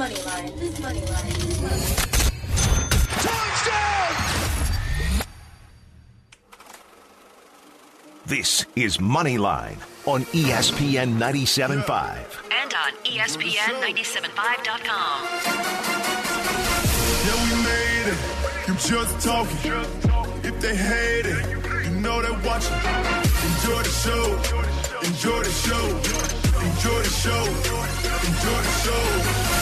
money line. This money line. Touchdown! This is Moneyline on ESPN 97.5. And on E ESPN975.com. Yeah, we made it. You just talking. If they hate it, you know they're watching. Enjoy the show. Enjoy the show. Enjoy the show. Enjoy the show.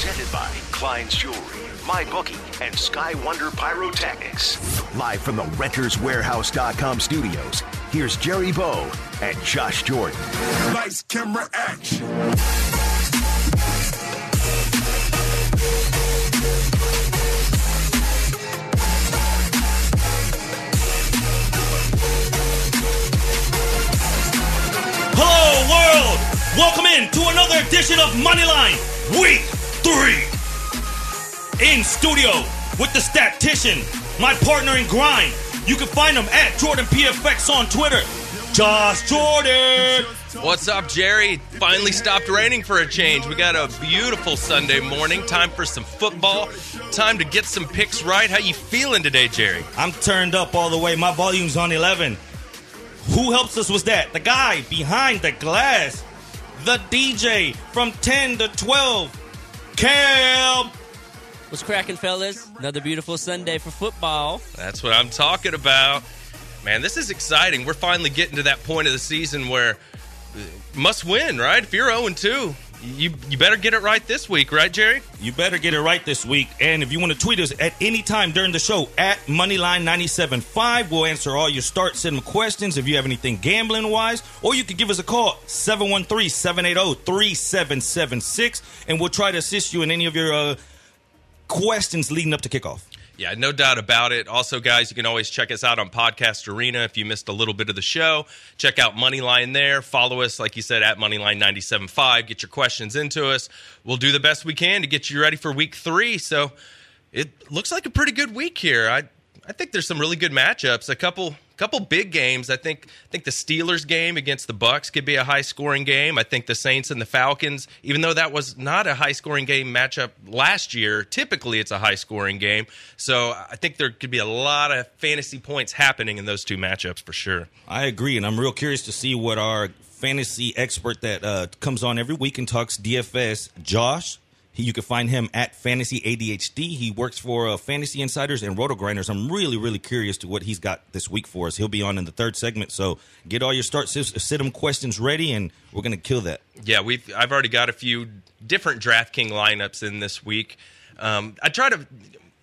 Presented by Klein's Jewelry, My Bookie, and Sky Wonder Pyrotechnics. Live from the RentersWarehouse.com studios, here's Jerry Bow and Josh Jordan. Lights, camera, action. Hello, world! Welcome in to another edition of Moneyline Week 3. In studio with the statistician, my partner in grind. You can find him at Jordan PFX on Twitter. Josh Jordan! What's up, Jerry? Finally stopped raining for a change. We got a beautiful Sunday morning. Time for some football. Time to get some picks right. How you feeling today, Jerry? I'm turned up all the way. My volume's on 11. Who helps us was that? The guy behind the glass. The DJ from 10 to 12. Cam. What's cracking, fellas? Another beautiful Sunday for football. That's what I'm talking about. Man, this is exciting. We're finally getting to that point of the season where uh, must win, right? If you're 0 2, you you better get it right this week, right, Jerry? You better get it right this week. And if you want to tweet us at any time during the show at Moneyline975, we'll answer all your start sitting questions if you have anything gambling wise. Or you could give us a call, 713 780 3776, and we'll try to assist you in any of your uh, questions leading up to kickoff. Yeah, no doubt about it. Also, guys, you can always check us out on Podcast Arena if you missed a little bit of the show. Check out Moneyline there. Follow us, like you said, at Moneyline975. Get your questions into us. We'll do the best we can to get you ready for week three. So it looks like a pretty good week here. I I think there's some really good matchups. A couple couple big games. I think I think the Steelers game against the Bucks could be a high scoring game. I think the Saints and the Falcons, even though that was not a high scoring game matchup last year, typically it's a high scoring game. So I think there could be a lot of fantasy points happening in those two matchups for sure. I agree, and I'm real curious to see what our fantasy expert that uh, comes on every week and talks DFS, Josh. He, you can find him at Fantasy ADHD. He works for uh, Fantasy Insiders and Roto Grinders. I'm really, really curious to what he's got this week for us. He'll be on in the third segment, so get all your start sit, sit 'em questions ready, and we're gonna kill that. Yeah, we've I've already got a few different DraftKings lineups in this week. Um, I try to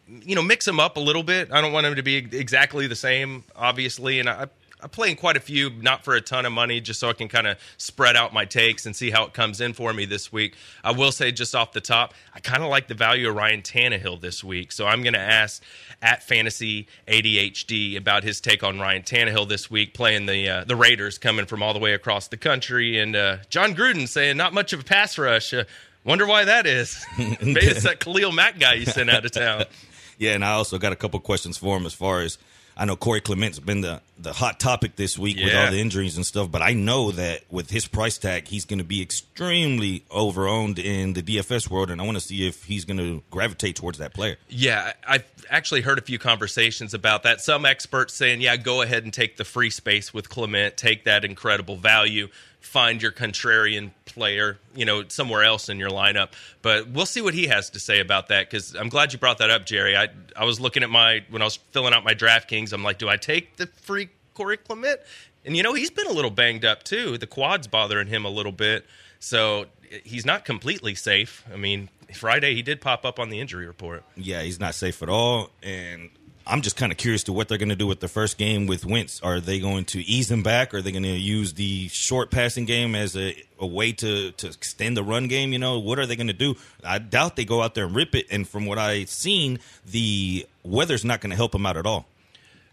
you know mix them up a little bit. I don't want them to be exactly the same, obviously, and I. I'm playing quite a few, not for a ton of money, just so I can kind of spread out my takes and see how it comes in for me this week. I will say, just off the top, I kind of like the value of Ryan Tannehill this week. So I'm going to ask at Fantasy ADHD about his take on Ryan Tannehill this week, playing the uh, the Raiders coming from all the way across the country. And uh, Jon Gruden saying, not much of a pass rush. Uh, wonder why that is. Maybe it's that Khalil Mack guy you sent out of town. Yeah, and I also got a couple questions for him as far as I know Corey Clement's been the, the hot topic this week with all the injuries and stuff, but I know that with his price tag, he's going to be extremely overowned in the DFS world, and I want to see if he's going to gravitate towards that player. Yeah, I've actually heard a few conversations about that. Some experts saying, yeah, go ahead and take the free space with Clement, take that incredible value, find your contrarian player, you know, somewhere else in your lineup. But we'll see what he has to say about that because I'm glad you brought that up, Jerry. I, I was looking at my, when I was filling out my DraftKings, I'm like, do I take the free Corey Clement? And, you know, he's been a little banged up too. The quad's bothering him a little bit. So he's not completely safe. I mean, Friday he did pop up on the injury report. Yeah, he's not safe at all, and I'm just kind of curious to what they're going to do with the first game with Wentz. Are they going to ease him back? Are they going to use the short passing game as a, a way to, to extend the run game? You know, what are they going to do? I doubt they go out there and rip it. And from what I've seen, the weather's not going to help him out at all.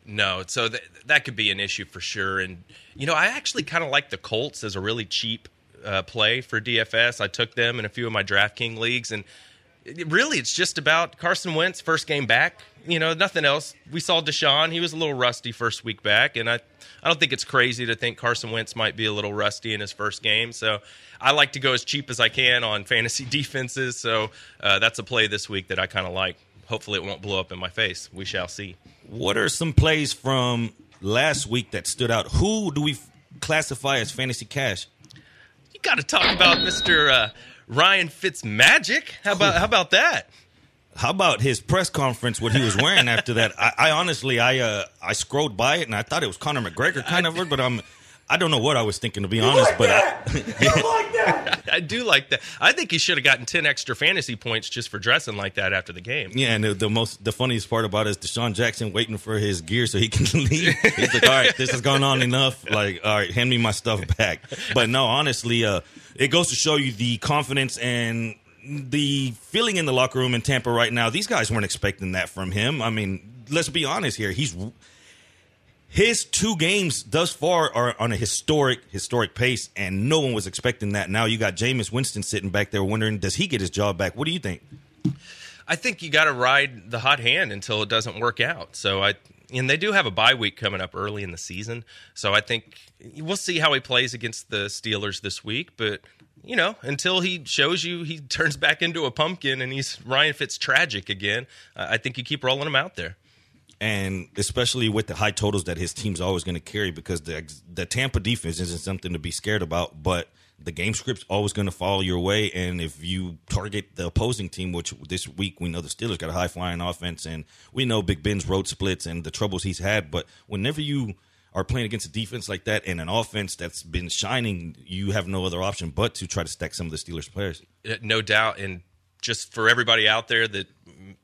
No, so th- that could be an issue for sure. And you know, I actually kind of like the Colts as a really cheap uh, play for DFS. I took them in a few of my DraftKings leagues, and really, it's just about Carson Wentz first game back. You know, nothing else. We saw Deshaun; he was a little rusty first week back, and I, I don't think it's crazy to think Carson Wentz might be a little rusty in his first game. So, I like to go as cheap as I can on fantasy defenses. So, uh, that's a play this week that I kind of like. Hopefully, it won't blow up in my face. We shall see. What are some plays from last week that stood out? Who do we f- classify as fantasy cash? You got to talk about Mister uh, Ryan Fitzmagic. How about how about that? How about his press conference? What he was wearing after that? I, I honestly, I uh, I scrolled by it and I thought it was Conor McGregor kind of, but I'm, I don't know what I was thinking to be honest. but I, yeah. like that. I do like that. I think he should have gotten ten extra fantasy points just for dressing like that after the game. yeah, and the, the most, the funniest part about it is DeSean Jackson waiting for his gear so he can leave. He's like, all right, this has gone on enough. Like, all right, hand me my stuff back. But no, honestly, uh, it goes to show you the confidence and the feeling in the locker room in Tampa right now. These guys weren't expecting that from him. I mean, let's be honest here. He's his two games thus far are on a historic, historic pace, and no one was expecting that. Now you got Jameis Winston sitting back there wondering, does he get his job back? What do you think? I think you got to ride the hot hand until it doesn't work out. So I and they do have a bye week coming up early in the season. So I think we'll see how he plays against the Steelers this week, but you know, until he shows you he turns back into a pumpkin and he's Ryan Fitz tragic again, I think you keep rolling him out there. and especially with the high totals that his team's always going to carry because the the Tampa defense isn't something to be scared about, but the game script's always going to follow your way. And if you target the opposing team, which this week we know the Steelers got a high flying offense, and we know Big Ben's road splits and the troubles he's had, but whenever you are playing against a defense like that and an offense that's been shining, you have no other option but to try to stack some of the Steelers players. No doubt and just for everybody out there that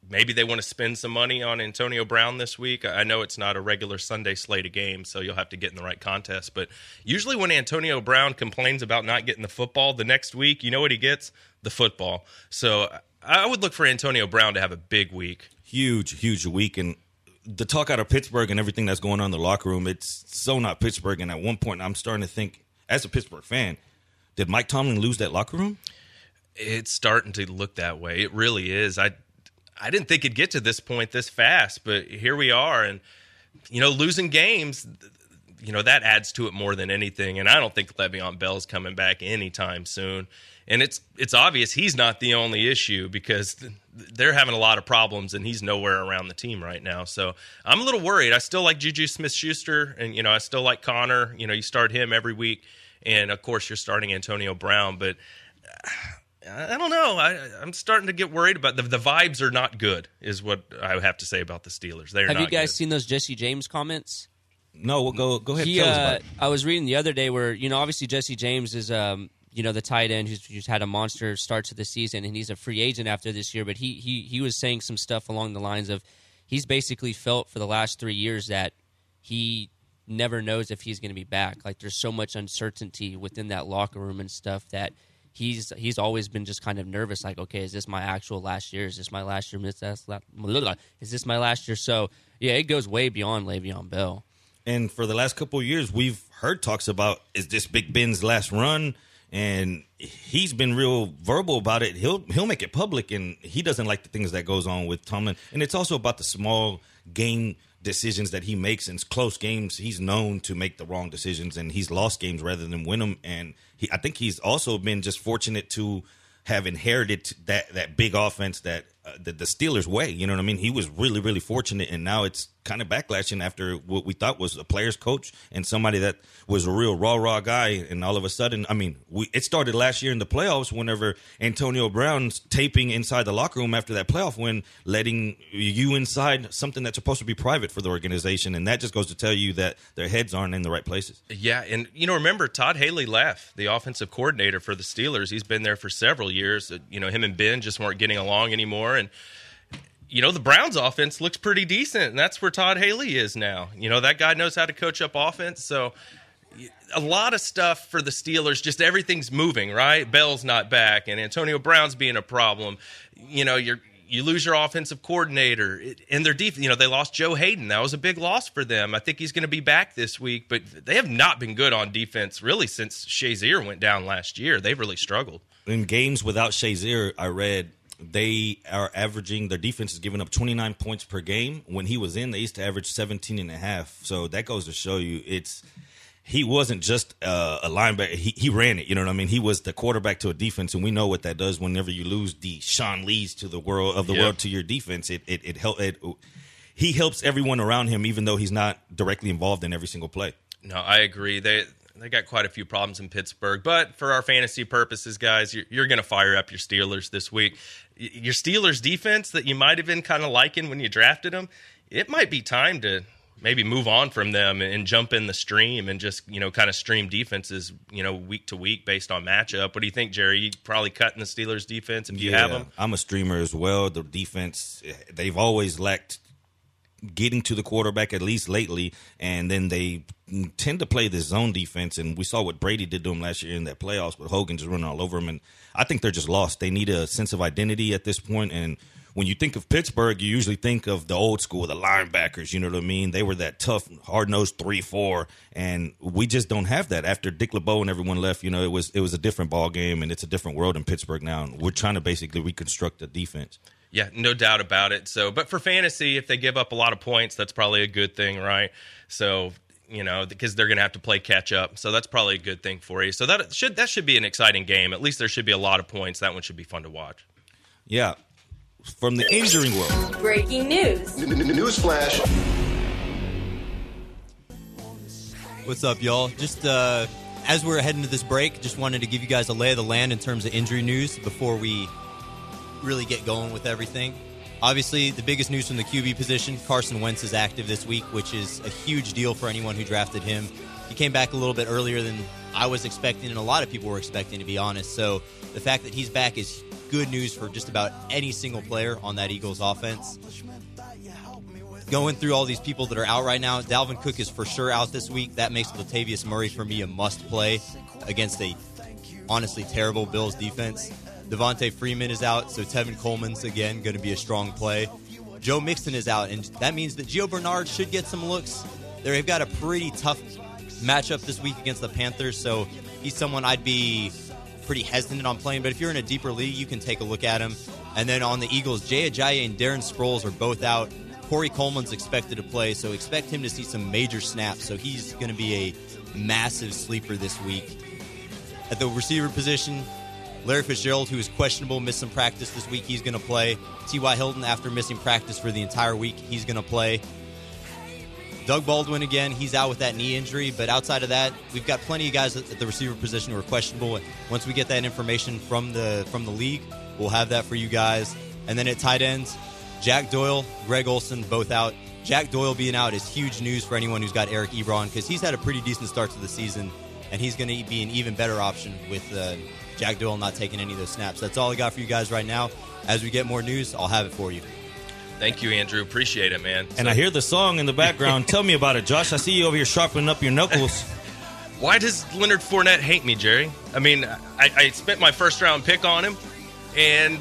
maybe they want to spend some money on Antonio Brown this week. I know it's not a regular Sunday slate of games, so you'll have to get in the right contest. But usually, when Antonio Brown complains about not getting the football the next week, you know what he gets? The football. So I would look for Antonio Brown to have a big week. huge, huge week. And the talk out of Pittsburgh and everything that's going on in the locker room, it's so not Pittsburgh. And at one point, I'm starting to think, as a Pittsburgh fan, did Mike Tomlin lose that locker room? It's starting to look that way. It really is. I I didn't think it'd get to this point this fast, but here we are. And you know, losing games, you know, that adds to it more than anything. And I don't think Le'Veon Bell's coming back anytime soon. And it's it's obvious he's not the only issue because they're having a lot of problems, and he's nowhere around the team right now. So I'm a little worried. I still like Juju Smith-Schuster, and you know, I still like Connor. You know, you start him every week, and of course, you're starting Antonio Brown, but. I I don't know. I, I'm starting to get worried about the the vibes are not good. Is what I have to say about the Steelers. They're Have not you guys good. seen those Jesse James comments? No, well, go go ahead. He, tell us about uh, it. I was reading the other day where you know obviously Jesse James is um you know the tight end who's, who's had a monster start to the season and he's a free agent after this year. But he he he was saying some stuff along the lines of he's basically felt for the last three years that he never knows if he's going to be back. Like there's so much uncertainty within that locker room and stuff that he's he's always been just kind of nervous. Like, okay, is this my actual last year? Is this my last year? Is this is this my last year? So yeah, it goes way beyond Le'Veon Bell. And for the last couple years, we've heard talks about is this Big Ben's last run, and he's been real verbal about it. He'll he'll make it public, and he doesn't like the things that goes on with Tomlin. And it's also about the small game decisions that he makes in close games. He's known to make the wrong decisions, and he's lost games rather than win them. And he, I think he's also been just fortunate to have inherited that that big offense that the, the Steelers way. You know what I mean? He was really really fortunate, and now it's kind of backlashing after what we thought was a player's coach and somebody that was a real raw raw guy, and all of a sudden, I mean, we it started last year in the playoffs whenever Antonio Brown's taping inside the locker room after that playoff win, letting you inside something that's supposed to be private for the organization, and that just goes to tell you that their heads aren't in the right places. Yeah, and you know, remember Todd Haley left, the offensive coordinator for the Steelers. He's been there for several years. Uh, You know, him and Ben just weren't getting along anymore, and you know, the Browns' offense looks pretty decent, and that's where Todd Haley is now. You know, that guy knows how to coach up offense, so a lot of stuff for the Steelers. Just everything's moving, right? Bell's not back, and Antonio Brown's being a problem. You know, you're you lose your offensive coordinator and their defense. You know, they lost Joe Haden. That was a big loss for them. I think he's going to be back this week, but they have not been good on defense really since Shazier went down last year. They've really struggled. in games without Shazier, I read they are averaging their defense is giving up 29 points per game. When he was in, they used to average 17 and a half. So that goes to show you it's he wasn't just uh, a linebacker. He, he ran it. You know what I mean? He was the quarterback to a defense, and we know what that does. Whenever you lose the Sean Lees to the world of the Yeah. world to your defense, it it it help it. He helps everyone around him, even though he's not directly involved in every single play. No, I agree. They they got quite a few problems in Pittsburgh, but for our fantasy purposes, guys, you're, you're going to fire up your Steelers this week. Your Steelers defense that you might have been kind of liking when you drafted them, it might be time to maybe move on from them and jump in the stream and just you know kind of stream defenses you know week to week based on matchup. What do you think, Jerry? You probably cutting the Steelers defense if you have them. I'm a streamer as well. The defense, they've always lacked getting to the quarterback at least lately, and then they tend to play this zone defense. And we saw what Brady did to them last year in that playoffs with Hogan just running all over them. And I think they're just lost. They need a sense of identity at this point. And when you think of Pittsburgh, you usually think of the old school, the linebackers. You know what I mean? They were that tough, hard nosed three four, and we just don't have that. After Dick LeBeau and everyone left, you know, it was it was a different ball game, and it's a different world in Pittsburgh now. And we're trying to basically reconstruct the defense. Yeah, no doubt about it. So, but for fantasy, if they give up a lot of points, that's probably a good thing, right? So, you know, because they're going to have to play catch up. So that's probably a good thing for you. So that should that should be an exciting game. At least there should be a lot of points. That one should be fun to watch. Yeah. From the injuring world. Breaking news. News flash. What's up, y'all? Just uh, as we're heading to this break, just wanted to give you guys a lay of the land in terms of injury news before we really get going with everything. Obviously, the biggest news from the QB position Carson Wentz is active this week, which is a huge deal for anyone who drafted him. He came back a little bit earlier than I was expecting, and a lot of people were expecting, to be honest. So the fact that he's back is good news for just about any single player on that Eagles offense going through all these people that are out right now. Dalvin Cook is for sure out this week. That makes Latavius Murray for me a must play against a honestly terrible Bills defense. Devonta Freeman is out, so Tevin Coleman's again going to be a strong play. Joe Mixon is out, and that means that Gio Bernard should get some looks. They've got a pretty tough matchup this week against the Panthers, so he's someone I'd be pretty hesitant on playing. But if you're in a deeper league, you can take a look at him. And then on the Eagles, Jay Ajayi and Darren Sproles are both out. Corey Clement's expected to play, so expect him to see some major snaps. So he's going to be a massive sleeper this week. At the receiver position, Larry Fitzgerald, who is questionable, missed some practice this week. He's going to play. T.Y. Hilton, after missing practice for the entire week, he's going to play. Doug Baldwin again, he's out with that knee injury, but outside of that, we've got plenty of guys at the receiver position who are questionable. Once we get that information from the from the league, we'll have that for you guys. And then at tight ends, Jack Doyle, Greg Olsen, both out. Jack Doyle being out is huge news for anyone who's got Eric Ebron because he's had a pretty decent start to the season, and he's going to be an even better option with uh, Jack Doyle not taking any of those snaps. That's all I got for you guys right now. As we get more news, I'll have it for you. Thank you, Andrew. Appreciate it, man. And I hear the song in the background. Tell me about it, Josh. I see you over here sharpening up your knuckles. Why does Leonard Fournette hate me, Jerry? I mean, I, I spent my first round pick on him, and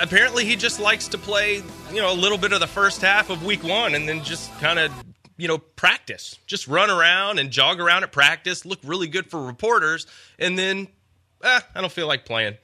apparently he just likes to play, you know, a little bit of the first half of week one and then just kind of, you know, practice. Just run around and jog around at practice, look really good for reporters, and then, eh, I don't feel like playing.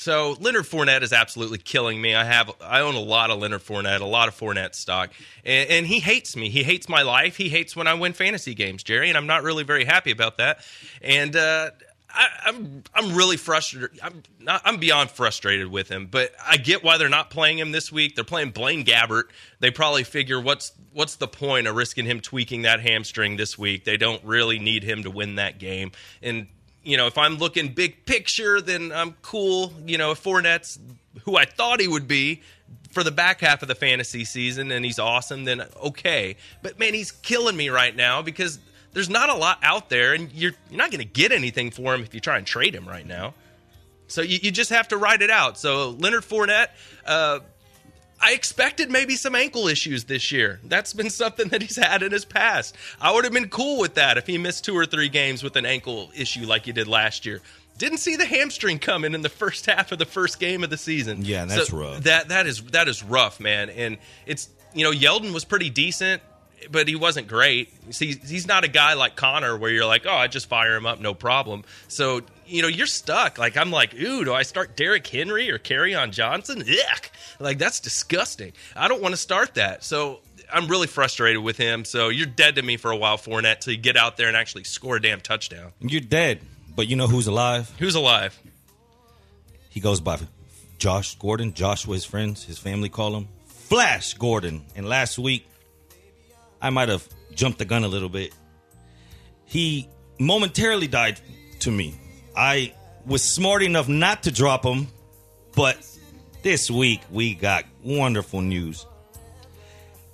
So Leonard Fournette is absolutely killing me. I have I own a lot of Leonard Fournette, a lot of Fournette stock, and, and he hates me. He hates my life. He hates when I win fantasy games, Jerry, and I'm not really very happy about that. And uh, I, I'm I'm really frustrated. I'm not, I'm beyond frustrated with him. But I get why they're not playing him this week. They're playing Blaine Gabbert. They probably figure what's what's the point of risking him tweaking that hamstring this week? They don't really need him to win that game. And you know, if I'm looking big picture, then I'm cool. You know, if Fournette's who I thought he would be for the back half of the fantasy season and he's awesome, then okay. But man, he's killing me right now because there's not a lot out there, and you're you're not going to get anything for him if you try and trade him right now. So you, you just have to ride it out. So Leonard Fournette, uh, I expected maybe some ankle issues this year. That's been something that he's had in his past. I would have been cool with that if he missed two or three games with an ankle issue like he did last year. Didn't see the hamstring coming in the first half of the first game of the season. Yeah, that's So rough. That that is that is rough, man. And it's you know Yeldon was pretty decent, but he wasn't great. See, he's not a guy like Connor where you're like, oh, I just fire him up, no problem. So you know, you're stuck. Like I'm like, ooh, do I start Derrick Henry or Kerryon Johnson? Yuck! Like that's disgusting. I don't want to start that. So I'm really frustrated with him. So you're dead to me for a while, Fournette, till you get out there and actually score a damn touchdown. You're dead, but you know who's alive? Who's alive? He goes by Josh Gordon. Joshua, his friends, his family call him Flash Gordon. And last week, I might have jumped the gun a little bit. He momentarily died to me. I was smart enough not to drop him, but this week we got wonderful news.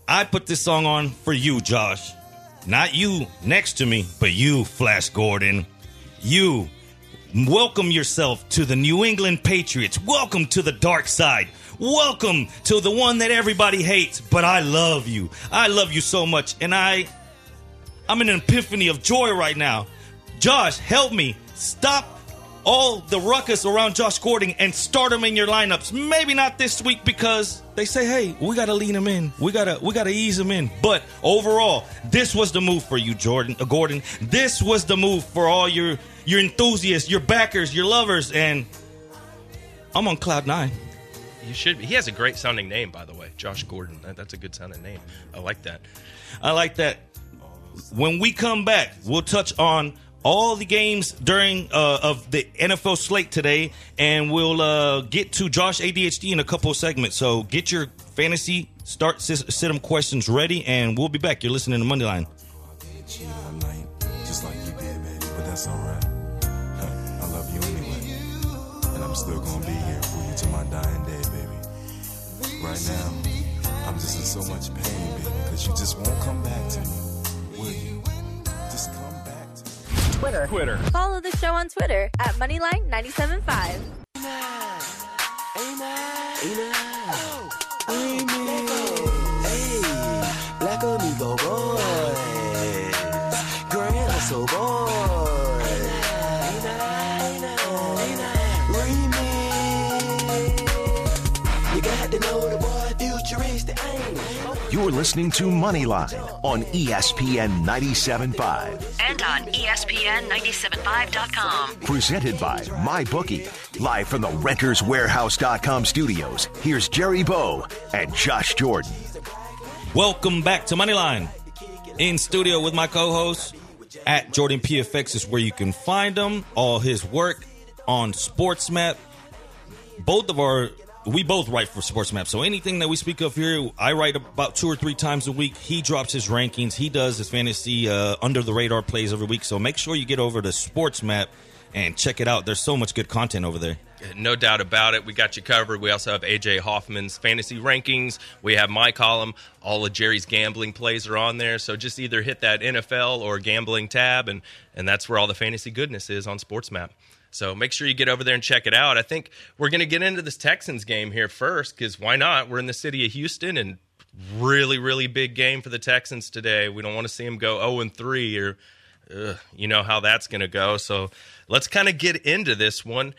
I put this song on for you, Josh. Not you next to me, but you, Flash Gordon. You. Welcome yourself to the New England Patriots. Welcome to the dark side. Welcome to the one that everybody hates, but I love you. I love you so much, and I I'm in an epiphany of joy right now. Josh, help me. Stop all the ruckus around Josh Gordon and start him in your lineups. Maybe not this week because they say, "Hey, we got to lean him in. We got to we got to ease him in." But overall, this was the move for you, Jordan uh, Gordon. This was the move for all your your enthusiasts, your backers, your lovers, and I'm on cloud nine. You should be. He has a great sounding name, by the way, Josh Gordon. That's a good sounding name. I like that. I like that. When we come back, we'll touch on all the games during uh, of the NFL slate today, and we'll uh, get to Josh ADHD in a couple segments. So get your fantasy start sit system questions ready, and we'll be back. You're listening to Moneyline. Just like you did, baby, but that's all right. I love you anyway, and I'm still gonna be here for you my dying day, baby. Right now, I'm just in so much pain, baby, because you just won't come back to me. will you Twitter. Twitter. Follow the show on Twitter at Moneyline975. Black You're listening to Moneyline on ESPN 97.5. And on ESPN975.com. Presented by MyBookie. Live from the RentersWarehouse.com studios, here's Jerry Bow and Josh Jordan. Welcome back to Moneyline. In studio with my co host at Jordan PFX is where you can find him. All his work on SportsMap. Both of our we both write for SportsMap. So anything that we speak of here, I write about two or three times a week. He drops his rankings. He does his fantasy uh, under the radar plays every week. So make sure you get over to SportsMap and check it out. There's so much good content over there. No doubt about it. We got you covered. We also have AJ Hoffman's fantasy rankings. We have my column. All of Jerry's gambling plays are on there. So just either hit that NFL or gambling tab, and, and that's where all the fantasy goodness is on SportsMap. So make sure you get over there and check it out. I think we're going to get into this Texans game here first because why not? We're in the city of Houston and really, really big game for the Texans today. We don't want to see them go 0 and 3 or ugh, you know how that's going to go. So let's kind of get into this one.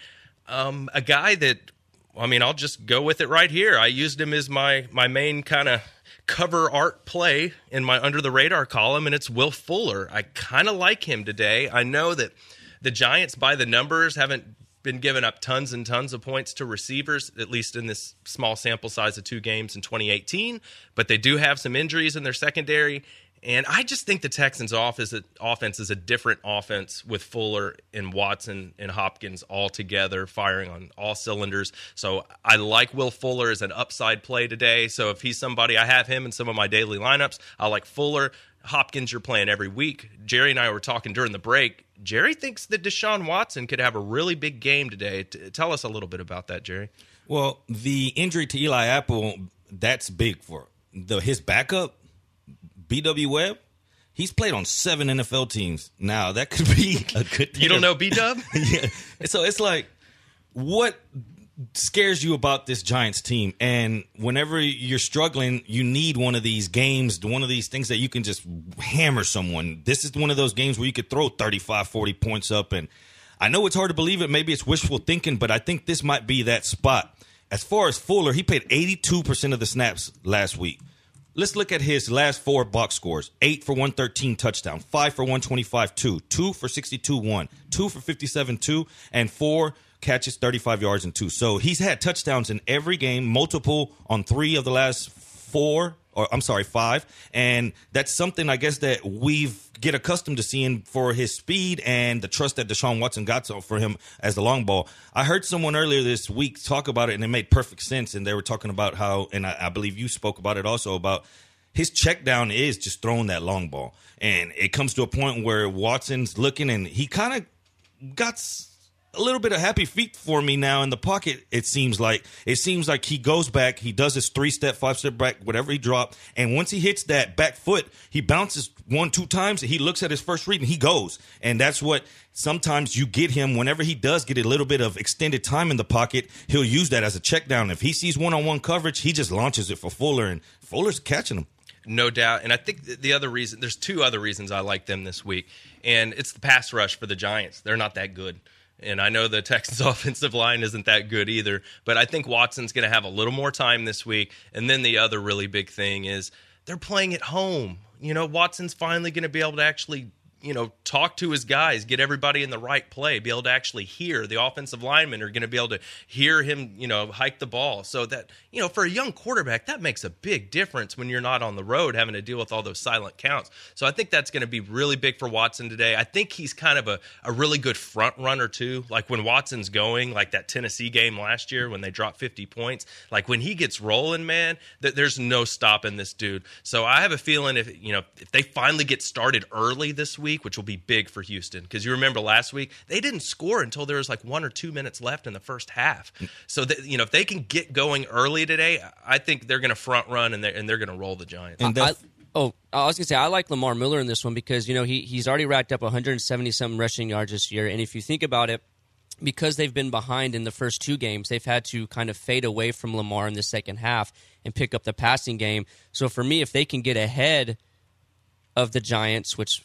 Um, a guy that, I mean, I'll just go with it right here. I used him as my my main kind of cover art play in my under the radar column, and it's Will Fuller. I kind of like him today. I know that the Giants, by the numbers, haven't been giving up tons and tons of points to receivers, at least in this small sample size of two games in 2018. But they do have some injuries in their secondary. And I just think the Texans' offense, is a different offense with Fuller and Watson and Hopkins all together, firing on all cylinders. So I like Will Fuller as an upside play today. So if he's somebody, I have him in some of my daily lineups. I like Fuller. Hopkins, you're playing every week. Jerry and I were talking during the break. Jerry thinks that Deshaun Watson could have a really big game today. T- tell us a little bit about that, Jerry. Well, the injury to Eli Apple, that's big for the his backup, BW Webb. He's played on seven NFL teams. Now that could be a good. you don't know B Dub? yeah. So it's like, what scares you about this Giants team. And whenever you're struggling, you need one of these games, one of these things that you can just hammer someone. This is one of those games where you could throw 35, 40 points up. And I know it's hard to believe it. Maybe it's wishful thinking, but I think this might be that spot. As far as Fuller, he played 82% of the snaps last week. let's look at his last four box scores 8 for 113 touchdown 5 for 125 2 2 for 62 1 2 for 57 2 and 4 catches 35 yards and 2 so he's had touchdowns in every game multiple on three of the last four or I'm sorry, five, and that's something I guess that we've get accustomed to seeing for his speed and the trust that Deshaun Watson got for him as the long ball. I heard someone earlier this week talk about it, and it made perfect sense. And they were talking about how, and I, I believe you spoke about it also about his check down is just throwing that long ball, and it comes to a point where Watson's looking, and he kind of got a little bit of happy feet for me now in the pocket. It seems like it seems like he goes back, he does his three step, five step back, whatever he dropped, and once he hits that back foot, he bounces one, two times. He looks at his first read and he goes, and that's what sometimes you get him whenever he does get a little bit of extended time in the pocket. He'll use that as a check down. If he sees one on one coverage, he just launches it for Fuller, and Fuller's catching him. No doubt. And I think the other reason, there's two other reasons I like them this week. And it's the pass rush for the Giants. They're not that good. And I know the Texans' offensive line isn't that good either, but I think Watson's going to have a little more time this week. And then the other really big thing is they're playing at home. You know, Watson's finally going to be able to actually you know, talk to his guys, get everybody in the right play, be able to actually hear. The offensive linemen are going to be able to hear him, you know, hike the ball. So that, you know, for a young quarterback, that makes a big difference when you're not on the road having to deal with all those silent counts. So I think that's going to be really big for Watson today. I think he's kind of a, a really good front runner, too. Like when Watson's going, like that Tennessee game last year when they dropped 50 points, like when he gets rolling, man, th- there's no stopping this dude. So I have a feeling if, you know, if they finally get started early this week, week, which will be big for Houston. Because you remember last week, they didn't score until there was like one or two minutes left in the first half. Mm. So, that, you know, if they can get going early today, I think they're going to front run and they're, and they're going to roll the Giants. And I, oh, I was going to say, I like Lamar Miller in this one because, you know, he, he's already racked up 170 something rushing yards this year. And if you think about it, because they've been behind in the first two games, they've had to kind of fade away from Lamar in the second half and pick up the passing game. So for me, if they can get ahead of the Giants, which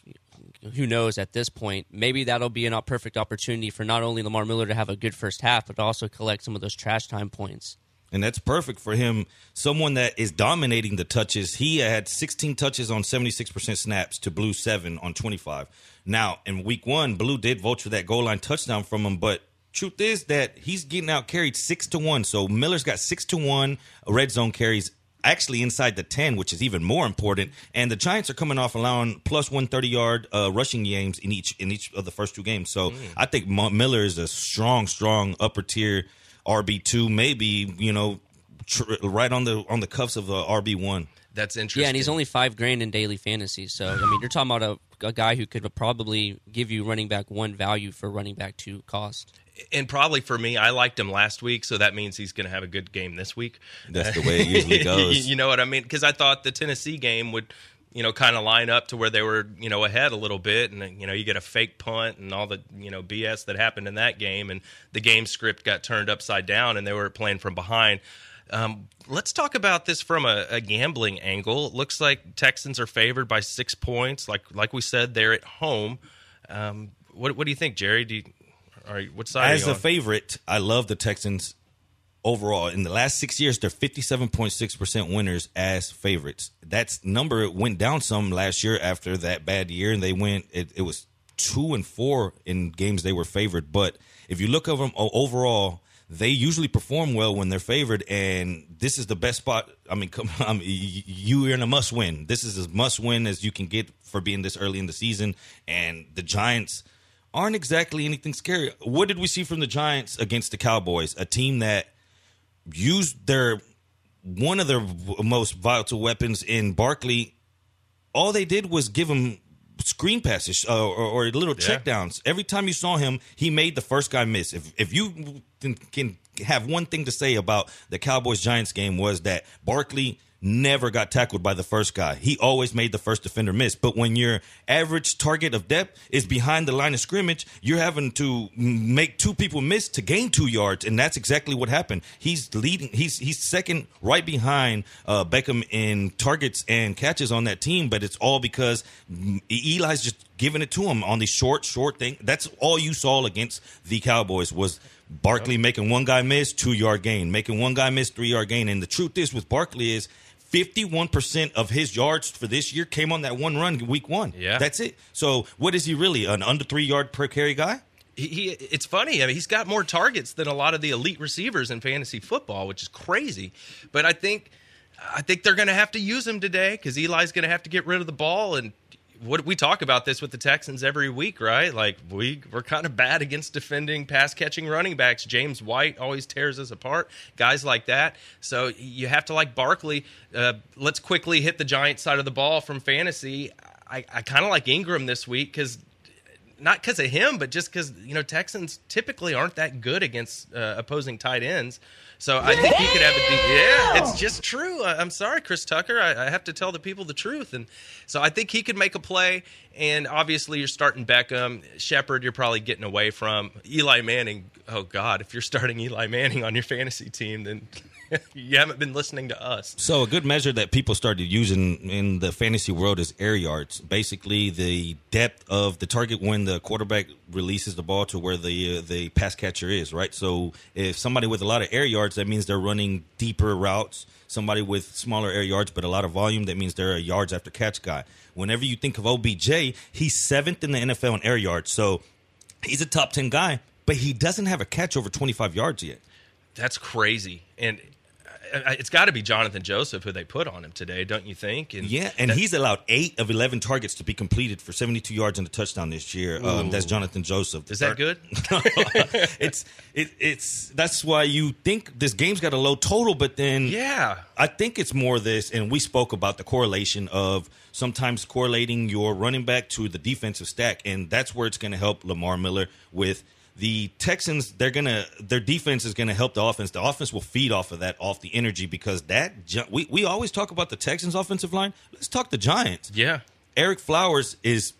who knows at this point, maybe that'll be a perfect opportunity for not only Lamar Miller to have a good first half, but also collect some of those trash time points. And that's perfect for him. Someone that is dominating the touches. He had 16 touches on 76% snaps to Blue 7 on 25. Now, in week one, Blue did vulture that goal line touchdown from him, but truth is that he's getting out carried six to one. So Miller's got six to one red zone carries actually inside the 10, which is even more important. And the Giants are coming off allowing plus 130 yard uh, rushing games in each in each of the first two games. So mm. I think Miller is a strong, strong upper tier RB two, maybe you know, tr- right on the on the cuffs of uh, RB one. That's interesting. Yeah, and he's only five grand in daily fantasy. So I mean, you're talking about a, a guy who could probably give you running back one value for running back two cost and probably for me, I liked him last week, so that means he's going to have a good game this week. That's the way it usually goes. you know what I mean? Because I thought the Tennessee game would, you know, kind of line up to where they were, you know, ahead a little bit, and you know, you get a fake punt and all the, you know, BS that happened in that game, and the game script got turned upside down, and they were playing from behind. Um, let's talk about this from a, a, gambling angle. It looks like Texans are favored by six points. Like like we said, they're at home. Um, what, what do you think, Jerry? Do you, all right, what side? As a favorite, I love the Texans overall. In the last six years, they're fifty-seven point six percent winners as favorites. That number went down some last year after that bad year, and they went. It, it was two and four in games they were favored. But if you look over them overall, they usually perform well when they're favored, and this is the best spot. I mean, come on, you are in a must win. This is as must win as you can get for being this early in the season, and the Giants aren't exactly anything scary. What did we see from the Giants against the Cowboys? A team that used their one of their most vital weapons in Barkley. All they did was give him screen passes uh, or, or, little yeah. checkdowns. Every time you saw him, he made the first guy miss. If if you can have one thing to say about the Cowboys Giants game was that Barkley never got tackled by the first guy. He always made the first defender miss. But when your average target of depth is behind the line of scrimmage, you're having to make two people miss to gain two yards, and that's exactly what happened. He's leading. He's he's second right behind uh, Beckham in targets and catches on that team, but it's all because Eli's just giving it to him on the short, short thing. That's all you saw against the Cowboys was Barkley making one guy miss, two yard gain, making one guy miss, three yard gain. And the truth is with Barkley is 51% of his yards for this year came on that one run week one. Yeah. That's it. So what is he really? An under three yard per carry guy? He, he it's funny. I mean, he's got more targets than a lot of the elite receivers in fantasy football, which is crazy. But I think I think they're going to have to use him today because Eli's going to have to get rid of the ball and. What we talk about this with the Texans every week, right? Like we we're kind of bad against defending pass catching running backs. James White always tears us apart. Guys like that. So you have to like Barkley. Uh, let's quickly hit the giant side of the ball from fantasy. I, I kind of like Engram this week because not because of him, but just because you know Texans typically aren't that good against uh, opposing tight ends. So I think he could have a deep, yeah. It's just true. I, am sorry, Chris Tucker. I, I, have to tell the people the truth, and so I think he could make a play. And obviously, you're starting Beckham, Shepard. You're probably getting away from Eli Manning. Oh God, if you're starting Eli Manning on your fantasy team, then you haven't been listening to us. So a good measure that people started using in the fantasy world is air yards. Basically, the depth of the target when the quarterback releases the ball to where the uh, the pass catcher is. Right. So if somebody with a lot of air yards, that means they're running deeper routes. Somebody with smaller air yards but a lot of volume, that means they're a yards after catch guy. Whenever you think of OBJ, he's seventh in the NFL in air yards. So he's a top ten guy, but he doesn't have a catch over twenty five yards yet. That's crazy. And it's got to be Johnathan Joseph who they put on him today, don't you think? And yeah, and he's allowed eight of eleven targets to be completed for seventy-two yards and a touchdown this year. Um, that's Johnathan Joseph. Is that good? it's it, it's that's why you think this game's got a low total, but then yeah, I think it's more this. And we spoke about the correlation of sometimes correlating your running back to the defensive stack, and that's where it's going to help Lamar Miller with the Texans, they're gonna their defense is gonna help the offense. The offense will feed off of that, off the energy, because that we we always talk about the Texans' offensive line. Let's talk the Giants. Yeah, Ereck Flowers is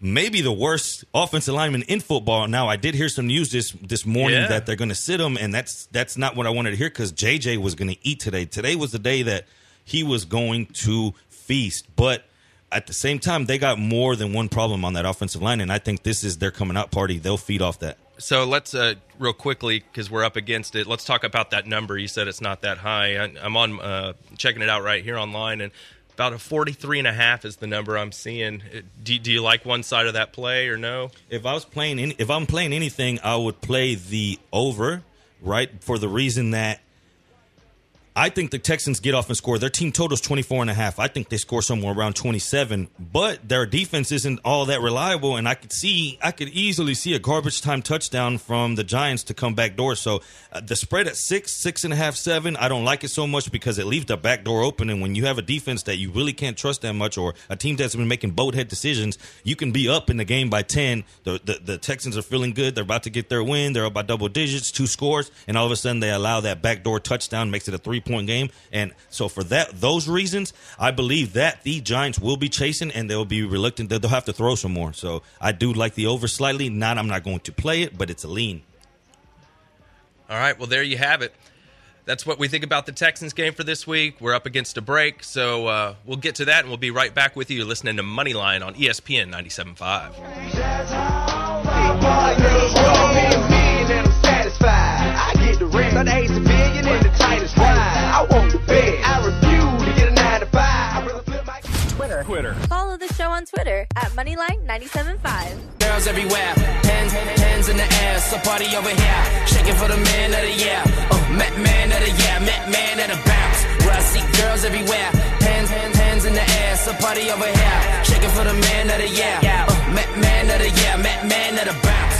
maybe the worst offensive lineman in football. Now, I did hear some news this this morning yeah. that they're going to sit him, and that's that's not what I wanted to hear because JJ was going to eat today. Today was the day that he was going to feast, but at the same time, they got more than one problem on that offensive line, and I think this is their coming out party. They'll feed off that. So let's uh, real quickly because we're up against it. Let's talk about that number. You said it's not that high. I, am on uh, checking it out right here online, and about a 43 and a half is the number I'm seeing. Uh, do, do you like one side of that play or no? If I was playing, any, if I'm playing anything, I would play the over, right? For the reason that I think the Texans get off and score. Their team total is 24 and a half. I think they score somewhere around 27, but their defense isn't all that reliable and I could see I could easily see a garbage time touchdown from the Giants to come back door. So uh, the spread at 6, six and a half, 7, I don't like it so much because it leaves the back door open and when you have a defense that you really can't trust that much or a team that's been making boathead decisions, you can be up in the game by 10. The, the the Texans are feeling good. They're about to get their win. They're up by double digits, two scores, and all of a sudden they allow that backdoor touchdown makes it a 3 point game. And so for that those reasons, I believe that the Giants will be chasing and they'll be reluctant. They'll have to throw some more. So I do like the over slightly. Not I'm not going to play it, but it's a lean. All right. Well, there you have it. That's what we think about the Texans game for this week. We're up against a break, so uh, we'll get to that and we'll be right back with you listening to Moneyline on ESPN 97.5 Twitter. Twitter. Follow the show on Twitter at Moneyline975. Girls everywhere. Hands, hands in the air. So party over here. Shaking for the man of the year. Uh, man of the year. man of the bounce. Where I see girls everywhere. Hands, hands, hands in the air. So party over here. Shaking for the man of the year. Uh, man of the year. man of the bounce.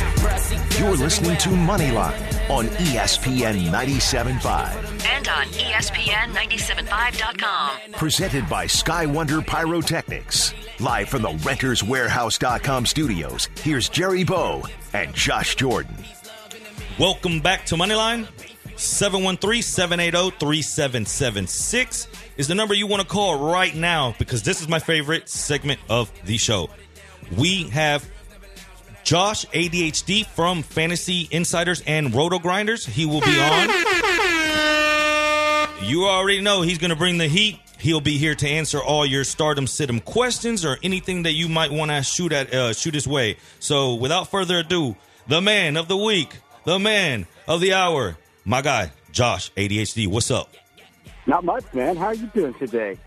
You're listening to Moneyline on ESPN 97.5 and on ESPN975.com. Presented by Sky Wonder Pyrotechnics. Live from the renterswarehouse.com studios, here's Jerry Bow and Josh Jordan. Welcome back to Moneyline. 713 780 3776 is the number you want to call right now because this is my favorite segment of the show. We have Josh ADHD from Fantasy Insiders and Roto Grinders. He will be on. You already know he's going to bring the heat. He'll be here to answer all your stardom situm questions or anything that you might want to shoot at uh, shoot his way. So, without further ado, the man of the week, the man of the hour, my guy Josh ADHD. What's up? Not much, man. How are you doing today?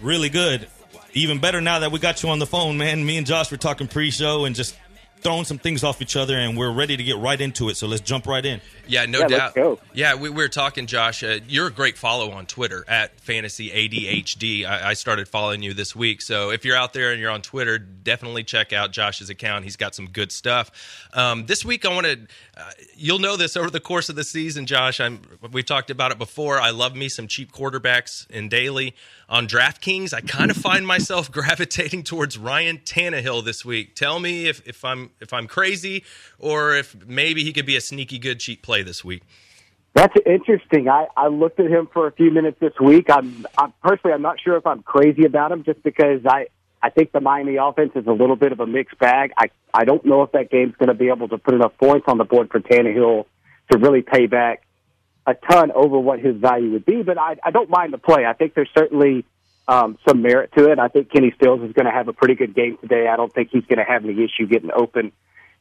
Really good. Even better now that we got you on the phone, man. Me and Josh were talking pre-show and just throwing some things off each other, and we're ready to get right into it. So let's jump right in. Yeah, no yeah, doubt. Yeah, we, we, were talking, Josh. Uh, you're a great follow on Twitter at Fantasy ADHD. I, I, started following you this week, so if you're out there and you're on Twitter, definitely check out Josh's account. He's got some good stuff. Um, this week, I want to. Uh, you'll know this over the course of the season, Josh. I'm, we talked about it before. I love me some cheap quarterbacks in daily on DraftKings. I kind of find myself gravitating towards Ryan Tannehill this week. Tell me if, if I'm if I'm crazy or if maybe he could be a sneaky good cheap play this week. That's interesting. I, I looked at him for a few minutes this week. I'm, I'm personally I'm not sure if I'm crazy about him just because I I think the Miami offense is a little bit of a mixed bag. I I don't know if that game's going to be able to put enough points on the board for Tannehill to really pay back a ton over what his value would be. But I I don't mind the play. I think there's certainly um, some merit to it. I think Kenny Stills is going to have a pretty good game today. I don't think he's going to have any issue getting open.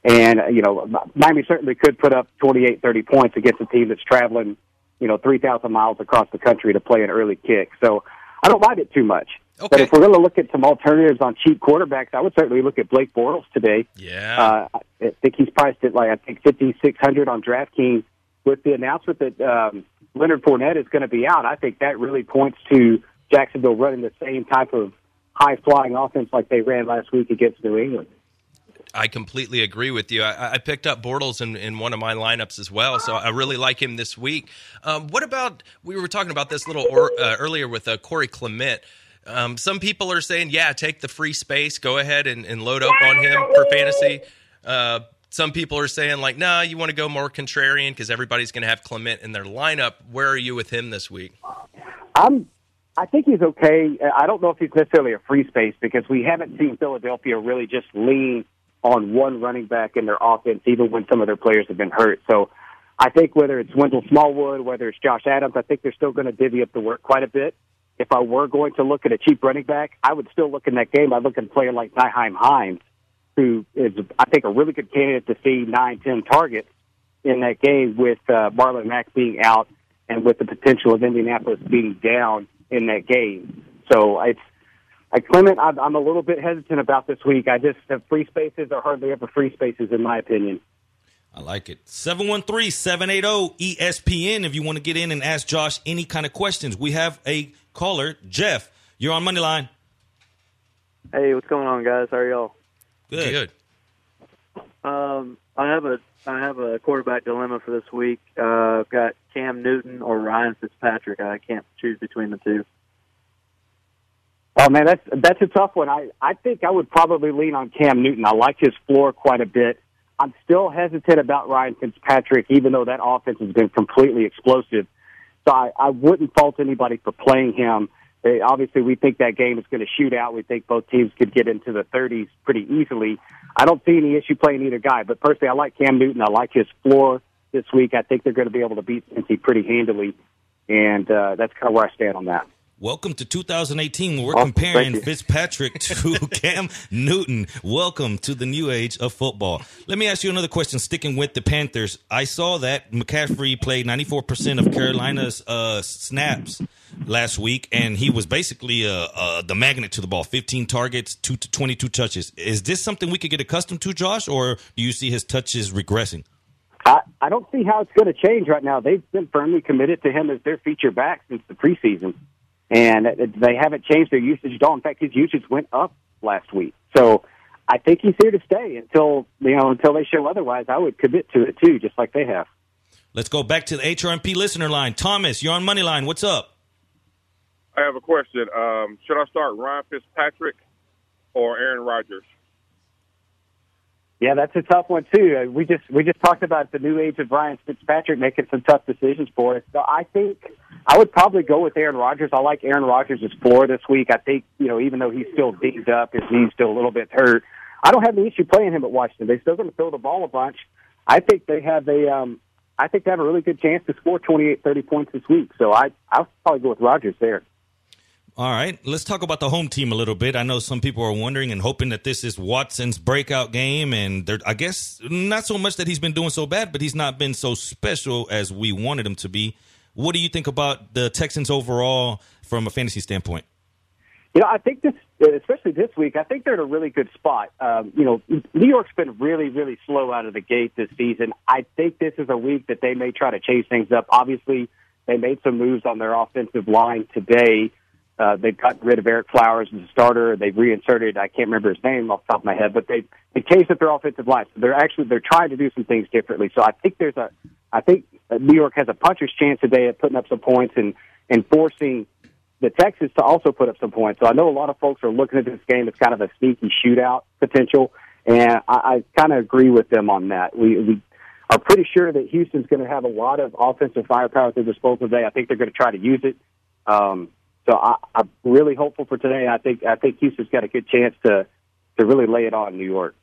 And, you know, Miami certainly could put up 28, 30 points against a team that's traveling, you know, 3,000 miles across the country to play an early kick. So I don't mind it too much. Okay. But if we're going to look at some alternatives on cheap quarterbacks, I would certainly look at Blake Bortles today. Yeah. Uh, I think he's priced at like, I think 5,600 on DraftKings. With the announcement that um, Leonard Fournette is going to be out, I think that really points to Jacksonville running the same type of high flying offense like they ran last week against New England. I completely agree with you. I, I picked up Bortles in, in, one of my lineups as well, so I really like him this week. Um, what about we were talking about this little or, uh, earlier with uh, Corey Clement? Um, some people are saying, yeah, take the free space, go ahead and, and load up on him for fantasy. Uh, some people are saying like, nah, you want to go more contrarian because everybody's going to have Clement in their lineup. Where are you with him this week? I'm I think he's okay. I don't know if he's necessarily a free space because we haven't seen Philadelphia really just lean on one running back in their offense, even when some of their players have been hurt. So I think whether it's Wendell Smallwood, whether it's Josh Adams, I think they're still going to divvy up the work quite a bit. If I were going to look at a cheap running back, I would still look in that game. I'd look at a player like Nyheim Hines, who is, I think, a really good candidate to see nine, ten targets in that game with uh, Marlon Mack being out and with the potential of Indianapolis being down in that game. So it's like Clement. I'm, a little bit hesitant about this week. I just have free spaces are hardly ever free spaces in my opinion. I like it. 713-780-ESPN if you want to get in and ask Josh any kind of questions. We have a caller, Jeff. You're on Money Line. Hey, what's going on, guys? How are y'all? Good. Good. Um, I have a I have a quarterback dilemma for this week. Uh, I've got Cam Newton or Ryan Fitzpatrick. I can't choose between the two. Oh man, that's that's a tough one. I I think I would probably lean on Cam Newton. I like his floor quite a bit. I'm still hesitant about Ryan Fitzpatrick, even though that offense has been completely explosive. So I, I wouldn't fault anybody for playing him. They, obviously, we think that game is going to shoot out. We think both teams could get into the 30s pretty easily. I don't see any issue playing either guy, but personally, I like Cam Newton. I like his floor this week. I think they're going to be able to beat Cincy pretty handily, and uh, that's kind of where I stand on that. Welcome to 2018 when we're oh, comparing Fitzpatrick to Cam Newton. Welcome to the new age of football. Let me ask you another question. Sticking with the Panthers, I saw that McCaffrey played 94% of Carolina's uh, snaps last week, and he was basically uh, uh, the magnet to the ball 15 targets, two to 22 touches. Is this something we could get accustomed to, Josh, or do you see his touches regressing? I, I don't see how it's going to change right now. They've been firmly committed to him as their feature back since the preseason and they haven't changed their usage at all. In fact, his usage went up last week. So I think he's here to stay until you know until they show otherwise. I would commit to it too, just like they have. Let's go back to the HRMP listener line. Thomas, you're on money line. What's up? I have a question. Um, should I start Ryan Fitzpatrick or Aaron Rodgers? Yeah, that's a tough one too. Uh, we just we just talked about the new age of Ryan Fitzpatrick making some tough decisions for us. So I think I would probably go with Aaron Rodgers. I like Aaron Rodgers' floor this week. I think you know even though he's still dinged up, his knee's still a little bit hurt. I don't have any issue playing him at Washington. They're still going to throw the ball a bunch. I think they have a um, I think they have a really good chance to score 28, 30 points this week. So I I'll probably go with Rodgers there. All right, let's talk about the home team a little bit. I know some people are wondering and hoping that this is Watson's breakout game, and I guess not so much that he's been doing so bad, but he's not been so special as we wanted him to be. What do you think about the Texans overall from a fantasy standpoint? You know, I think this, especially this week, I think they're in a really good spot. Um, you know, New York's been really, really slow out of the gate this season. I think this is a week that they may try to chase things up. Obviously, they made some moves on their offensive line today. Uh, they've gotten rid of Ereck Flowers as a starter. They've reinserted, I can't remember his name off the top of my head, but they, they changed up their offensive line. So they're actually, they're trying to do some things differently. So I think there's a, I think New York has a puncher's chance today at putting up some points and, and forcing the Texans to also put up some points. So I know a lot of folks are looking at this game as kind of a sneaky shootout potential, and I, I kind of agree with them on that. We, we are pretty sure that Houston's going to have a lot of offensive firepower at their disposal today. I think they're going to try to use it. Um, so I, I'm really hopeful for today. I think I think Houston's got a good chance to to really lay it on New York.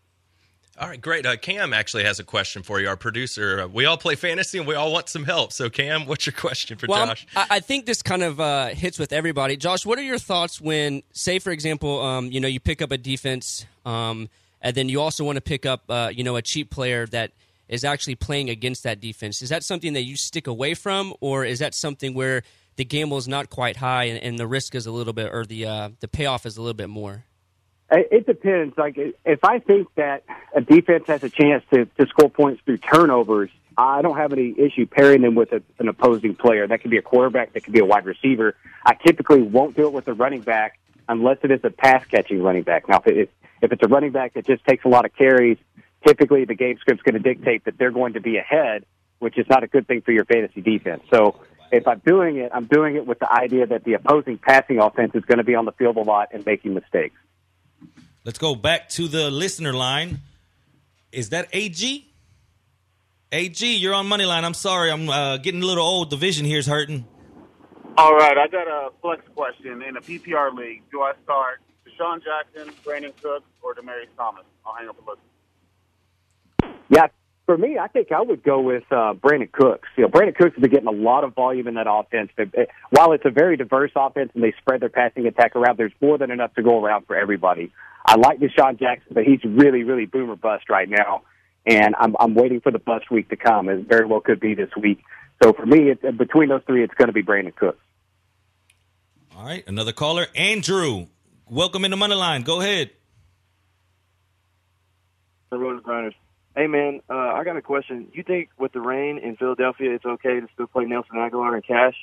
All right, great. Uh, Cam actually has a question for you, our producer. Uh, we all play fantasy and we all want some help. So, Cam, what's your question for well, Josh? I, I think this kind of uh, hits with everybody. Josh, what are your thoughts when, say, for example, um, you know, you pick up a defense, um, and then you also want to pick up, uh, you know, a cheap player that is actually playing against that defense? Is that something that you stick away from, or is that something where the gamble is not quite high and, and the risk is a little bit, or the uh, the payoff is a little bit more? It depends. Like if I think that a defense has a chance to, to score points through turnovers, I don't have any issue pairing them with a, an opposing player. That could be a quarterback, that could be a wide receiver. I typically won't do it with a running back unless it is a pass catching running back. Now, if, it, if it's a running back that just takes a lot of carries, typically the game script's going to dictate that they're going to be ahead, which is not a good thing for your fantasy defense. So if I'm doing it, I'm doing it with the idea that the opposing passing offense is going to be on the field a lot and making mistakes. Let's go back to the listener line. Is that AG? AG, you're on money line. I'm sorry, I'm uh, getting a little old. The vision here's hurting. All right, I got a flex question in a PPR league. Do I start DeSean Jackson, Brandin Cooks, or Demaryius Thomas? I'll hang up and listen. Yeah, for me, I think I would go with uh, Brandin Cooks. You know, Brandin Cooks has been getting a lot of volume in that offense. But, while it's a very diverse offense and they spread their passing attack around, there's more than enough to go around for everybody. I like DeSean Jackson, but he's really, really boomer bust right now. And I'm, I'm waiting for the bust week to come. It very well could be this week. So for me, it's, between those three, it's going to be Brandin Cooks. All right, another caller, Andrew. Welcome in the money line. Go ahead. Hey man, uh, I got a question. You think with the rain in Philadelphia, it's okay to still play Nelson Agholor and Cash?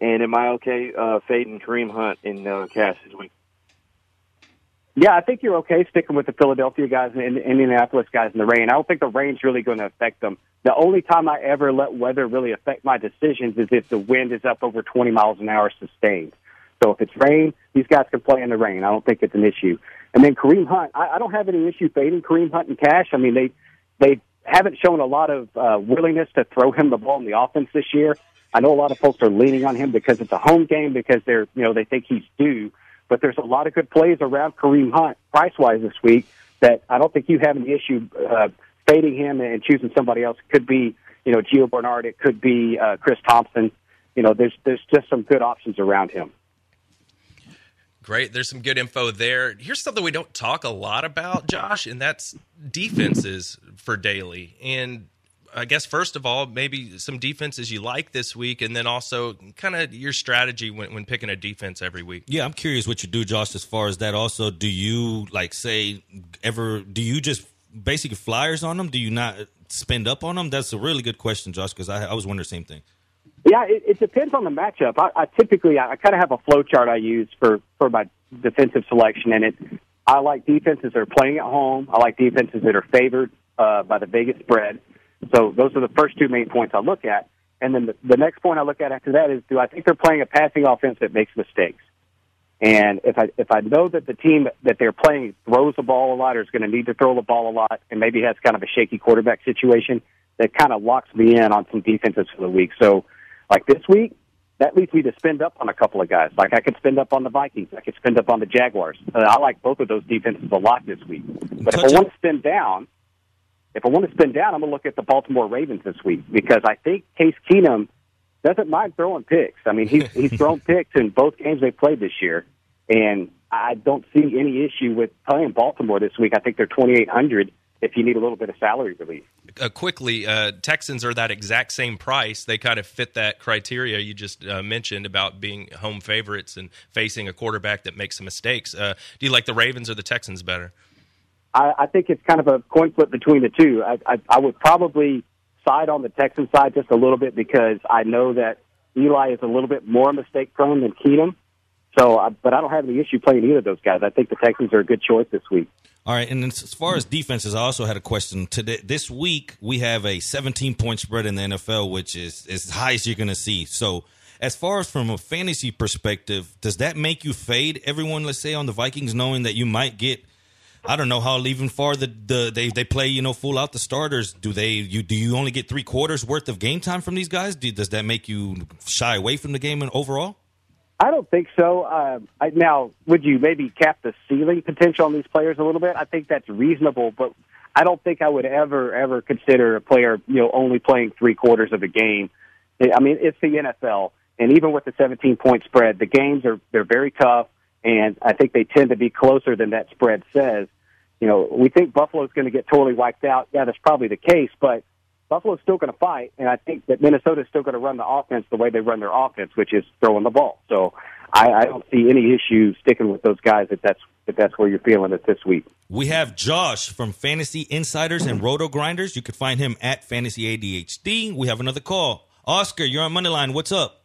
And am I okay uh, fading Kareem Hunt in uh, Cash this week? Yeah, I think you're okay sticking with the Philadelphia guys and the Indianapolis guys in the rain. I don't think the rain's really going to affect them. The only time I ever let weather really affect my decisions is if the wind is up over 20 miles an hour sustained. So if it's rain, these guys can play in the rain. I don't think it's an issue. And then Kareem Hunt, I, I don't have any issue fading Kareem Hunt and Cash. I mean, they they haven't shown a lot of uh, willingness to throw him the ball in the offense this year. I know a lot of folks are leaning on him because it's a home game because they're you know they think he's due. But there's a lot of good plays around Kareem Hunt price wise this week that I don't think you have any issue uh, fading him and choosing somebody else. It could be, you know, Gio Bernard. It could be uh, Chris Thompson. You know, there's there's just some good options around him. Great. There's some good info there. Here's something we don't talk a lot about, Josh, and that's defenses for daily. And I guess first of all, maybe some defenses you like this week, and then also kind of your strategy when, when picking a defense every week. Yeah, I'm curious what you do, Josh. As far as that, also, do you like say ever? Do you just basically flyers on them? Do you not spend up on them? That's a really good question, Josh, because I, I was wondering the same thing. Yeah, it, it depends on the matchup. I, I typically I, I kind of have a flow chart I use for for my defensive selection, and it I like defenses that are playing at home. I like defenses that are favored uh, by the Vegas spread. So those are the first two main points I look at. And then the, the next point I look at after that is, do I think they're playing a passing offense that makes mistakes? And if I if I know that the team that they're playing throws the ball a lot or is going to need to throw the ball a lot, and maybe has kind of a shaky quarterback situation, that kind of locks me in on some defenses for the week. So, like this week, that leads me to spend up on a couple of guys. Like I could spend up on the Vikings, I could spend up on the Jaguars. Uh, I like both of those defenses a lot this week. But if I want to spend down, if I want to spend down, I'm going to look at the Baltimore Ravens this week because I think Case Keenum doesn't mind throwing picks. I mean, he's he's thrown picks in both games they played this year, and I don't see any issue with playing Baltimore this week. I think they're 2,800 if you need a little bit of salary relief. Uh, quickly, uh, Texans are that exact same price. They kind of fit that criteria you just uh, mentioned about being home favorites and facing a quarterback that makes some mistakes. Uh, do you like the Ravens or the Texans better? I, I think it's kind of a coin flip between the two. I, I, I would probably side on the Texan side just a little bit because I know that Eli is a little bit more mistake prone than Keenum. So, uh, but I don't have any issue playing either of those guys. I think the Texans are a good choice this week. All right, and as far as defenses, I also had a question today. This week we have a 17 point spread in the NFL, which is as high as you're going to see. So, as far as from a fantasy perspective, does that make you fade everyone? Let's say on the Vikings, knowing that you might get, I don't know how even far the, the they they play, you know, full out the starters. Do they you do you only get three quarters worth of game time from these guys? Do, does that make you shy away from the game and overall? I don't think so. Uh, I, now, would you maybe cap the ceiling potential on these players a little bit? I think that's reasonable, but I don't think I would ever, ever consider a player, you know, only playing three quarters of a game. I mean, it's the NFL, and even with the 17 point spread, the games are they're very tough, and I think they tend to be closer than that spread says. You know, we think Buffalo's going to get totally wiped out. Yeah, that's probably the case, but Buffalo's still going to fight, and I think that Minnesota's still going to run the offense the way they run their offense, which is throwing the ball. So I, I don't see any issue sticking with those guys if that's if that's where you're feeling it this week. We have Josh from Fantasy Insiders and Roto Grinders. You can find him at Fantasy ADHD. We have another call. Oscar, you're on Moneyline. What's up?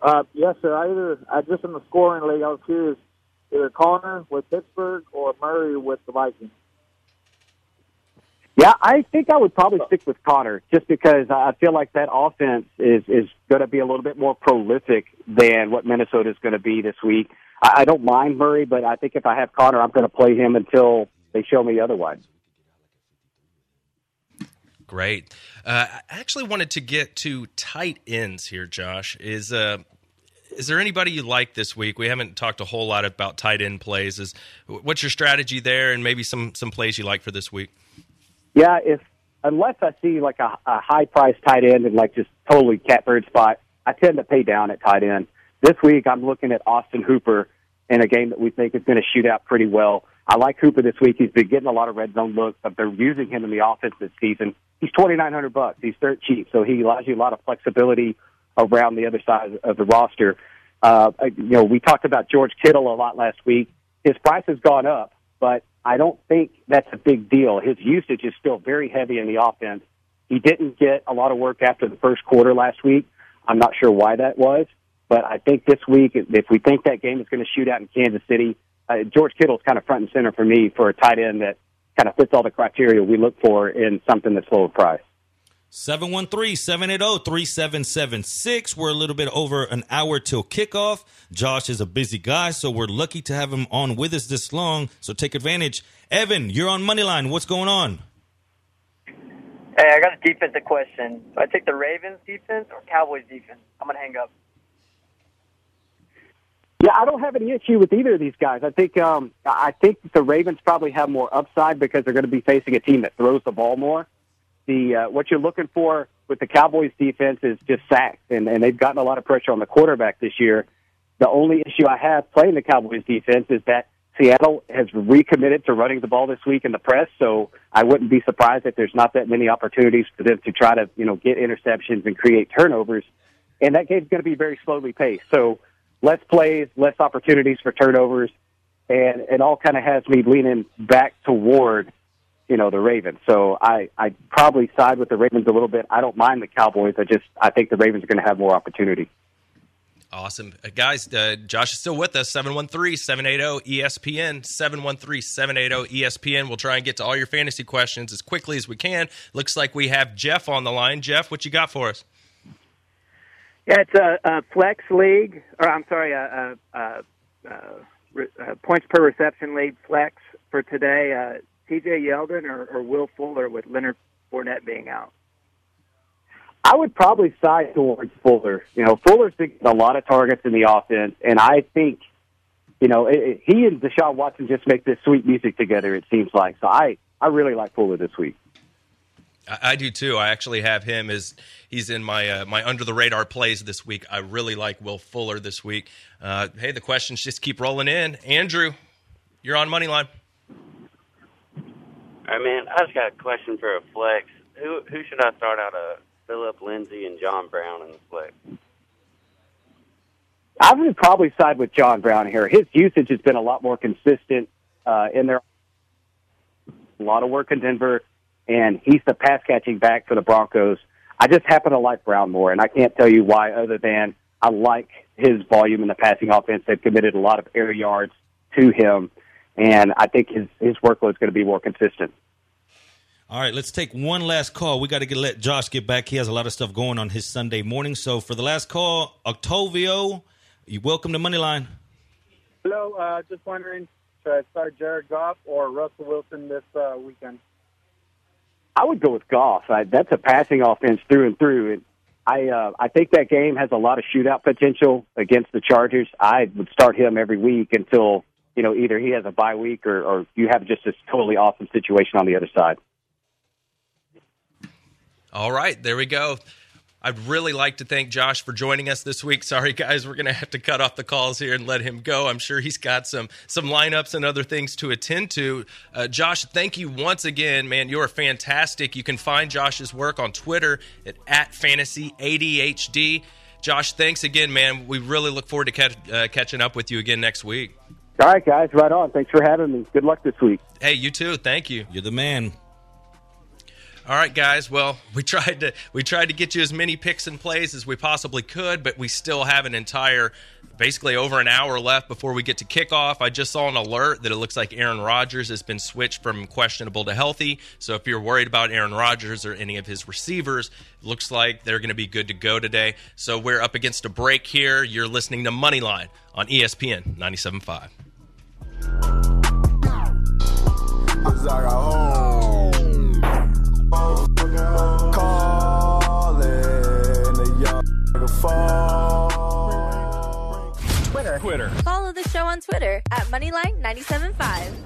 Uh, yes, sir. I either I just in the scoring league. I was curious either Connor with Pittsburgh or Murray with the Vikings. Yeah, I think I would probably stick with Connor just because I feel like that offense is is going to be a little bit more prolific than what Minnesota is going to be this week. I, I don't mind Murray, but I think if I have Connor, I'm going to play him until they show me otherwise. Great. Uh, I actually wanted to get to tight ends here, Josh. Is uh, is there anybody you like this week? We haven't talked a whole lot about tight end plays. Is what's your strategy there, and maybe some some plays you like for this week? Yeah, if unless I see like a, a high price tight end and like just totally catbird spot, I tend to pay down at tight end. This week I'm looking at Austin Hooper in a game that we think is going to shoot out pretty well. I like Hooper this week. He's been getting a lot of red zone looks, but they're using him in the offense this season. He's twenty nine hundred bucks. He's dirt cheap, so he allows you a lot of flexibility around the other side of the roster. Uh, you know, we talked about George Kittle a lot last week. His price has gone up, but I don't think that's a big deal. His usage is still very heavy in the offense. He didn't get a lot of work after the first quarter last week. I'm not sure why that was, but I think this week, if we think that game is going to shoot out in Kansas City, uh, George Kittle's kind of front and center for me for a tight end that kind of fits all the criteria we look for in something that's lower price. 713-780-3776. We're a little bit over an hour till kickoff. Josh is a busy guy, so we're lucky to have him on with us this long. So take advantage. Evan, you're on Moneyline. What's going on? Hey, I got a defensive question. Do I take the Ravens defense or Cowboys defense? I'm going to hang up. Yeah, I don't have any issue with either of these guys. I think um, I think the Ravens probably have more upside because they're going to be facing a team that throws the ball more the uh, what you're looking for with the Cowboys defense is just sacks, and, and they've gotten a lot of pressure on the quarterback this year. The only issue I have playing the Cowboys defense is that Seattle has recommitted to running the ball this week in the press, so I wouldn't be surprised if there's not that many opportunities for them to try to, you know, get interceptions and create turnovers. And that game's going to be very slowly paced. So less plays, less opportunities for turnovers, and it all kind of has me leaning back toward you know the Ravens. So I I probably side with the Ravens a little bit. I don't mind the Cowboys. I just I think the Ravens are going to have more opportunity. Awesome. Uh, guys, uh, Josh is still with us. 713-780-ESPN. 713-780-ESPN. We'll try and get to all your fantasy questions as quickly as we can. Looks like we have Jeff on the line. Jeff, what you got for us? Yeah, it's a, a flex league, or I'm sorry, a, a, a, a points per reception league flex for today. Uh, T.J. Yeldon or, or Will Fuller with Leonard Fournette being out? I would probably side towards Fuller. You know, Fuller's been a lot of targets in the offense, and I think, you know, it, it, he and Deshaun Watson just make this sweet music together. It seems like so. I I really like Fuller this week. I, I do too. I actually have him as he's in my uh, my under the radar plays this week. I really like Will Fuller this week. Uh, hey, the questions just keep rolling in. Andrew, you're on money line. All right, man. I just got a question for a flex. Who who should I start out of? Phillip Lindsay and John Brown in the flex. I would probably side with John Brown here. His usage has been a lot more consistent uh, in there. A lot of work in Denver, and he's the pass catching back for the Broncos. I just happen to like Brown more, and I can't tell you why other than I like his volume in the passing offense. They've committed a lot of air yards to him, and I think his his workload is going to be more consistent. All right, let's take one last call. We got to get, let Josh get back. He has a lot of stuff going on his Sunday morning. So for the last call, Octavio, you welcome to Moneyline. Hello, uh, just wondering, should I start Jared Goff or Russell Wilson this uh, weekend? I would go with Goff. I, that's a passing offense through and through. And I uh, I think that game has a lot of shootout potential against the Chargers. I would start him every week until you know either he has a bye week or, or you have just this totally awesome situation on the other side. All right, there we go. I'd really like to thank Josh for joining us this week. Sorry, guys, we're going to have to cut off the calls here and let him go. I'm sure he's got some some lineups and other things to attend to. Uh, Josh, thank you once again, man. You're fantastic. You can find Josh's work on Twitter at, at fantasyadhd. Josh, thanks again, man. We really look forward to catch, uh, catching up with you again next week. All right, guys, right on. Thanks for having me. Good luck this week. Hey, you too. Thank you. You're the man. All right, guys. Well, we tried to we tried to get you as many picks and plays as we possibly could, but we still have an entire, basically over an hour left before we get to kickoff. I just saw an alert that it looks like Aaron Rodgers has been switched from questionable to healthy. So if you're worried about Aaron Rodgers or any of his receivers, looks like they're going to be good to go today. So we're up against a break here. You're listening to Moneyline on ESPN 97.5. Twitter. Twitter. Follow the show on Twitter at Moneyline975.